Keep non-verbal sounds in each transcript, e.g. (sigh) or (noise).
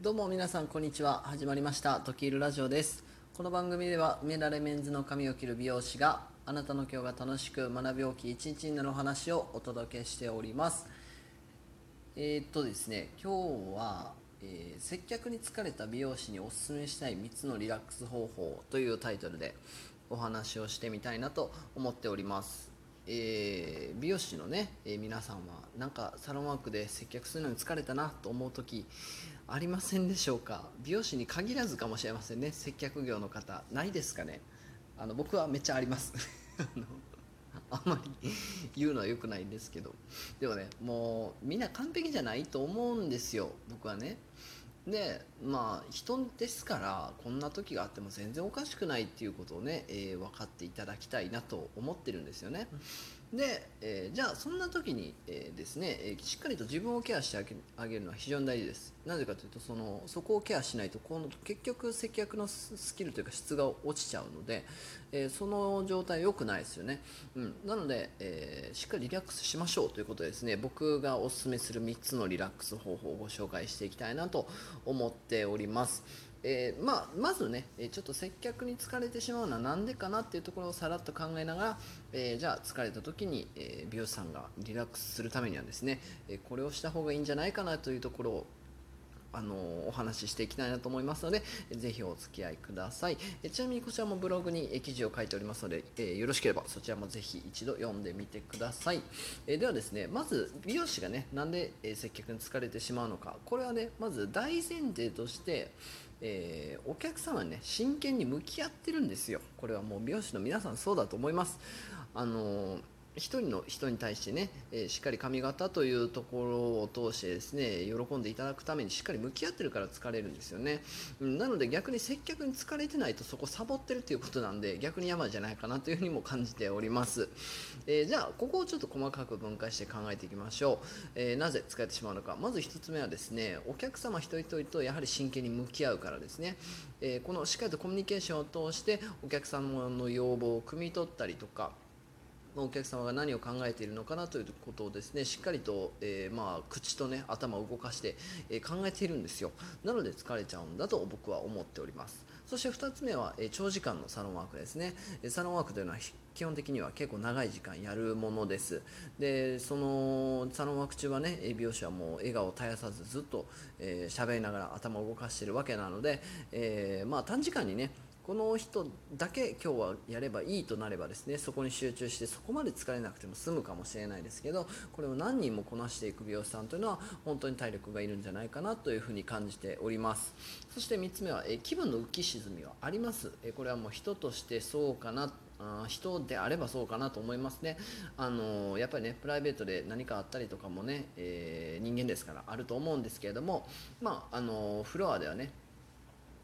どうも皆さんこんにちは。始まりました「ときいるラジオ」です。この番組ではメダレメンズの髪を切る美容師があなたの今日が楽しく学び大きい一日になるお話をお届けしております。えー、っとですね今日は、えー、接客に疲れた美容師におすすめしたい3つのリラックス方法というタイトルでお話をしてみたいなと思っております。えー、美容師のね、えー、皆さんはなんかサロンワークで接客するのに疲れたなと思う時ありませんでしょうか？美容師に限らずかもしれませんね。接客業の方。ないですかね？あの僕はめっちゃあります。(laughs) あのあんまり言うのは良くないんですけど。でもねもうみんな完璧じゃないと思うんですよ。僕はね。でまあ人ですからこんな時があっても全然おかしくないっていうことをね、えー、分かっていただきたいなと思ってるんですよね。で、えー、じゃあそんな時に、えー、ですね、えー、しっかりと自分をケアしてあげるのは非常に大事です。なぜかというとそのそこをケアしないとこの結局接客のスキルというか質が落ちちゃうので、えその状態良くないですよね、うん、なので、えしっかりリラックスしましょうということですね僕がおすすめする3つのリラックス方法をご紹介していきたいなと思っております。えー、まあ、まずね、ちょっと接客に疲れてしまうのは何でかなっていうところをさらっと考えながら、えー、じゃあ疲れた時に、えー、美容師さんがリラックスするためにはですね、えこれをした方がいいんじゃないかなというところをあのお話ししていきたいなと思いますので、ぜひお付き合いください。えちなみにこちらもブログに記事を書いておりますので、えよろしければそちらもぜひ一度読んでみてください。えではですね、まず美容師がね、なんで、え接客に疲れてしまうのか、これはね、まず大前提として、えー、お客様にね真剣に向き合ってるんですよ。これはもう美容師の皆さんそうだと思います。あのー一人の人に対してね、え、しっかり髪型というところを通してですね喜んでいただくためにしっかり向き合ってるから疲れるんですよね、うん、なので逆に接客に疲れてないとそこサボってるっていうことなんで逆に山じゃないかなというふうにも感じております、えー、じゃあここをちょっと細かく分解して考えていきましょう、えー、なぜ疲れてしまうのか。まず1つ目はですねお客様一人一人とやはり真剣に向き合うからですね、えこのしっかりとコミュニケーションを通してお客様の要望を汲み取ったりとかお客様が何を考えているのかなということをですねしっかりと、えー、まあ、口と、ね、頭を動かして、えー、考えているんですよ。なので疲れちゃうんだと僕は思っております。そして2つ目は、えー、長時間のサロンワークですね。サロンワークというのは基本的には結構長い時間やるものです。でそのサロンワーク中はね美容師はもう笑顔を絶やさずずっと喋、えー、りながら頭を動かしているわけなので、えまあ、短時間にねこの人だけ今日はやればいいとなればですねそこに集中してそこまで疲れなくても済むかもしれないですけどこれを何人もこなしていく美容師さんというのは本当に体力がいるんじゃないかなというふうに感じております。そして3つ目はえ気分の浮き沈みはあります。えこれはもう人としてそうかなあ人であればそうかなと思いますね、あのやっぱりねプライベートで何かあったりとかもね、えー、人間ですからあると思うんですけれども、まあ、あのフロアではね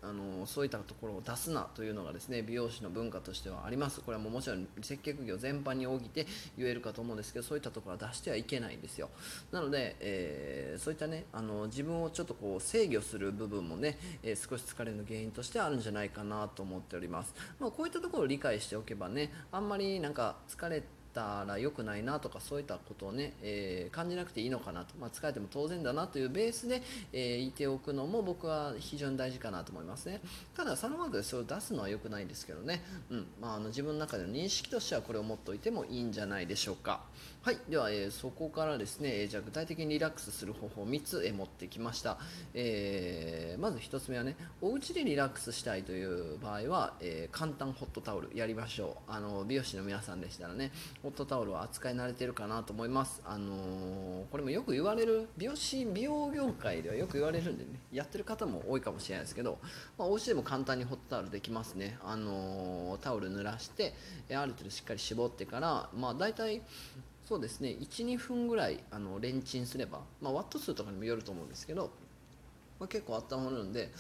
あのそういったところを出すなというのがですね美容師の文化としてはあります。これはもうもちろん接客業全般に応じて言えるかと思うんですけどそういったところは出してはいけないんですよ。なので、えー、そういったねあの自分をちょっとこう制御する部分もね、えー、少し疲れの原因としてあるんじゃないかなと思っております、まあ、こういったところを理解しておけばねあんまりなんか疲れてたら良くないなとかそういったことをね、えー、感じなくていいのかなと、まあ、疲れても当然だなというベースで、えー、いておくのも僕は非常に大事かなと思いますね。ただサロマークでそれを出すのは良くないですけどね、うん。まあ、あの自分の中での認識としてはこれを持っておいてもいいんじゃないでしょうか。はい。では、えー、そこからですね、えじゃ具体的にリラックスする方法を3つ、え持ってきました、えまず1つ目はねお家でリラックスしたいという場合は、え簡単ホットタオルやりましょう。あの美容師の皆さんでしたらね。ホットタオルは扱い慣れてるかなと思います。あのー、これもよく言われる、美容師、美容業界ではよく言われるんでね、やってる方も多いかもしれないですけど、まあ、お家でも簡単にホットタオルできますね。あのー、タオル濡らして、ある程度しっかり絞ってから、まあ大体、そうですね、1、2分ぐらいあのレンチンすれば、まあ、ワット数とかにもよると思うんですけど、まあ、結構温まるんで、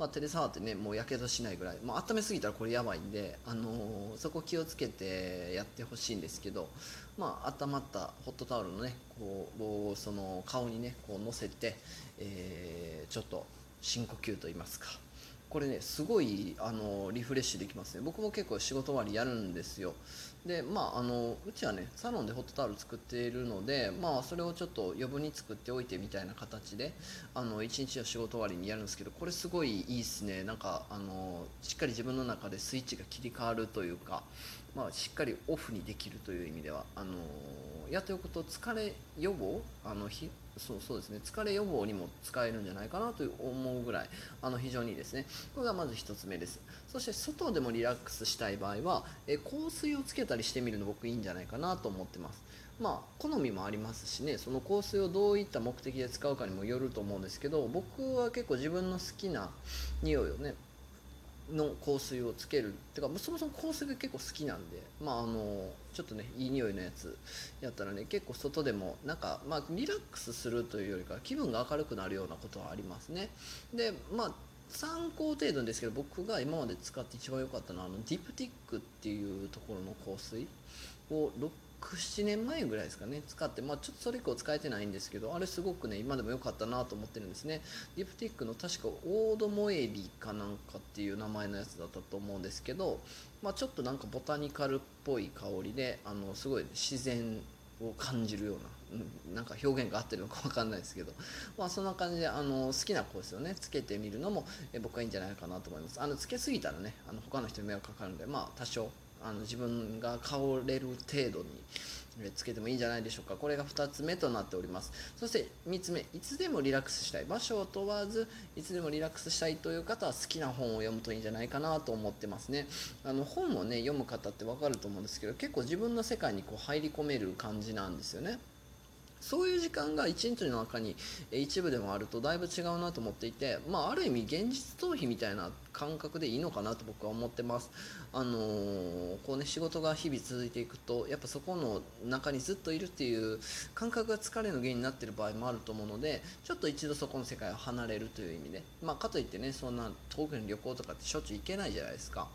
まあ、手で触ってねもうやけどしないぐらい、まあ、温めすぎたらこれやばいんで、あのー、そこ気をつけてやってほしいんですけど、まあ、温まったホットタオルのねこうその顔にねこう乗せて、えー、ちょっと深呼吸といいますか、これねすごいあのリフレッシュできますね。僕も結構仕事終わりやるんですよ。でまああのうちはねサロンでホットタオル作っているのでまあそれをちょっと余分に作っておいてみたいな形であの一日の仕事終わりにやるんですけどこれすごいいいですね。なんかあのしっかり自分の中でスイッチが切り替わるというかまあ、しっかりオフにできるという意味ではあのやっておくと疲れ予防あのひそうそうですね疲れ予防にも使えるんじゃないかなと思うぐらいあの非常にいいですね。これがまず1つ目です。そして外でもリラックスしたい場合はえ香水をつけたりしてみるの僕いいんじゃないかなと思ってます。まあ好みもありますしねその香水をどういった目的で使うかにもよると思うんですけど僕は結構自分の好きな匂いをねの香水をつけるってかそもそも香水が結構好きなんでまああのちょっとねいい匂いのやつやったらね結構外でもなんかまあリラックスするというよりか気分が明るくなるようなことはありますね。でまあ参考程度ですけど僕が今まで使って一番良かったのはあのディプティックっていうところの香水を67年前ぐらいですかね使って、まあ、ちょっとそれ以降使えてないんですけどあれすごくね今でも良かったなと思ってるんですね。ディプティックの確かオードモエリかなんかっていう名前のやつだったと思うんですけど、まあ、ちょっとなんかボタニカルっぽい香りであのすごい自然を感じるような、うん、なんか表現が合ってるのか分かんないですけど、まあ、そんな感じであの好きな香水をね。つけてみるのもえ僕はいいんじゃないかなと思います。あのつけすぎたらねあの他の人に迷惑かかるんでまあ多少あの自分が香れる程度につけてもいいんじゃないでしょうか。これが2つ目となっております。そして3つ目いつでもリラックスしたい場所を問わずいつでもリラックスしたいという方は好きな本を読むといいんじゃないかなと思ってますね。あの本をね読む方って分かると思うんですけど結構自分の世界にこう入り込める感じなんですよね。そういう時間が一日の中に一部でもあるとだいぶ違うなと思っていて、まあ、ある意味現実逃避みたいな感覚でいいのかなと僕は思ってます。あのー、こうね、仕事が日々続いていくとやっぱそこの中にずっといるっていう感覚が疲れの原因になってる場合もあると思うのでちょっと一度そこの世界を離れるという意味で、まあ、かといってねそんな遠くに旅行とかってしょっちゅう行けないじゃないですか。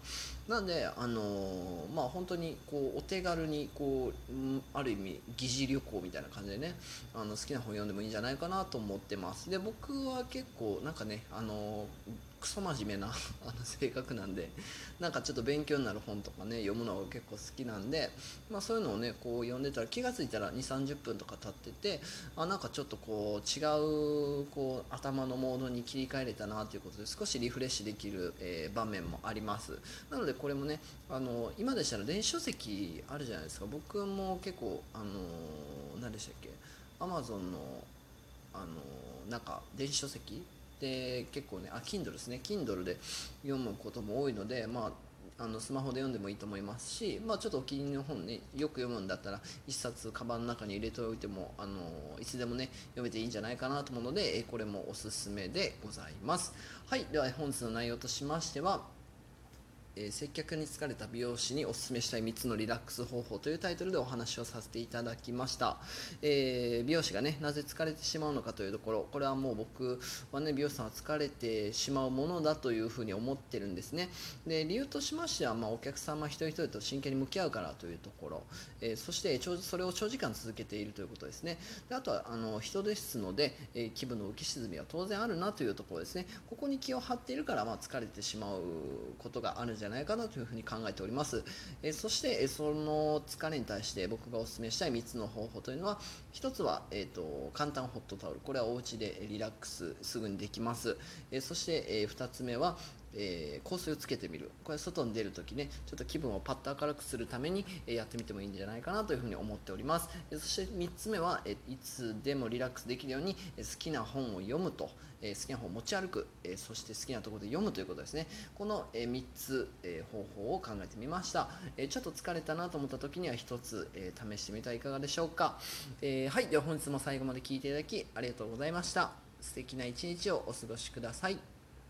なんで、あのー、まあ、本当にこうお手軽にこうある意味疑似旅行みたいな感じでねあの好きな本読んでもいいんじゃないかなと思ってますで僕は結構なんかね、あのークソ真面目な (laughs) あの性格なんでなんかちょっと勉強になる本とかね読むのが結構好きなんで、まあ、そういうのをねこう読んでたら気が付いたら2 3 0分とか経っててあなんかちょっとこう違うこう頭のモードに切り替えれたなということで少しリフレッシュできる、えー、場面もあります。なのでこれもねあの今でしたら電子書籍あるじゃないですか。僕も結構あの何でしたっけアマゾンのあのなんか電子書籍で結構ねあ Kindle ですね。Kindle で読むことも多いのでまああのスマホで読んでもいいと思いますし、まあ、ちょっとお気に入りの本ねよく読むんだったら1冊カバンの中に入れておいてもあのいつでもね読めていいんじゃないかなと思うのでこれもおすすめでございます。はい。では本日の内容としましてはえー、接客に疲れた美容師におすすめしたい3つのリラックス方法というタイトルでお話をさせていただきました、えー、美容師がねなぜ疲れてしまうのかというところこれはもう僕はね美容師さんは疲れてしまうものだというふうに思ってるんですね。で理由としましては、まあ、お客様一人一人と真剣に向き合うからというところ、えー、そしてそれを長時間続けているということですね。であとはあの人ですので、え気分の浮き沈みは当然あるなというところですね。ここに気を張っているから、まあ、疲れてしまうことがあるんじゃじゃないかなというふうに考えております。えそして、えその疲れに対して僕がお勧めしたい3つの方法というのは、1つは、えーと、簡単ホットタオル。これはお家でリラックスすぐにできます。えそして、え2つ目は、えー、香水をつけてみる。これ外に出るときねちょっと気分をパッと明るくするために、えー、やってみてもいいんじゃないかなというふうに思っております、え、そして3つ目は、えいつでもリラックスできるように、え好きな本を読むと。え好きな本を持ち歩く、えそして好きなところで読むということですね。この、え3つ、え方法を考えてみました、えちょっと疲れたなと思った時には1つ、え試してみてはいかがでしょうか、えはい。では本日も最後まで聴いていただきありがとうございました。素敵な一日をお過ごしください。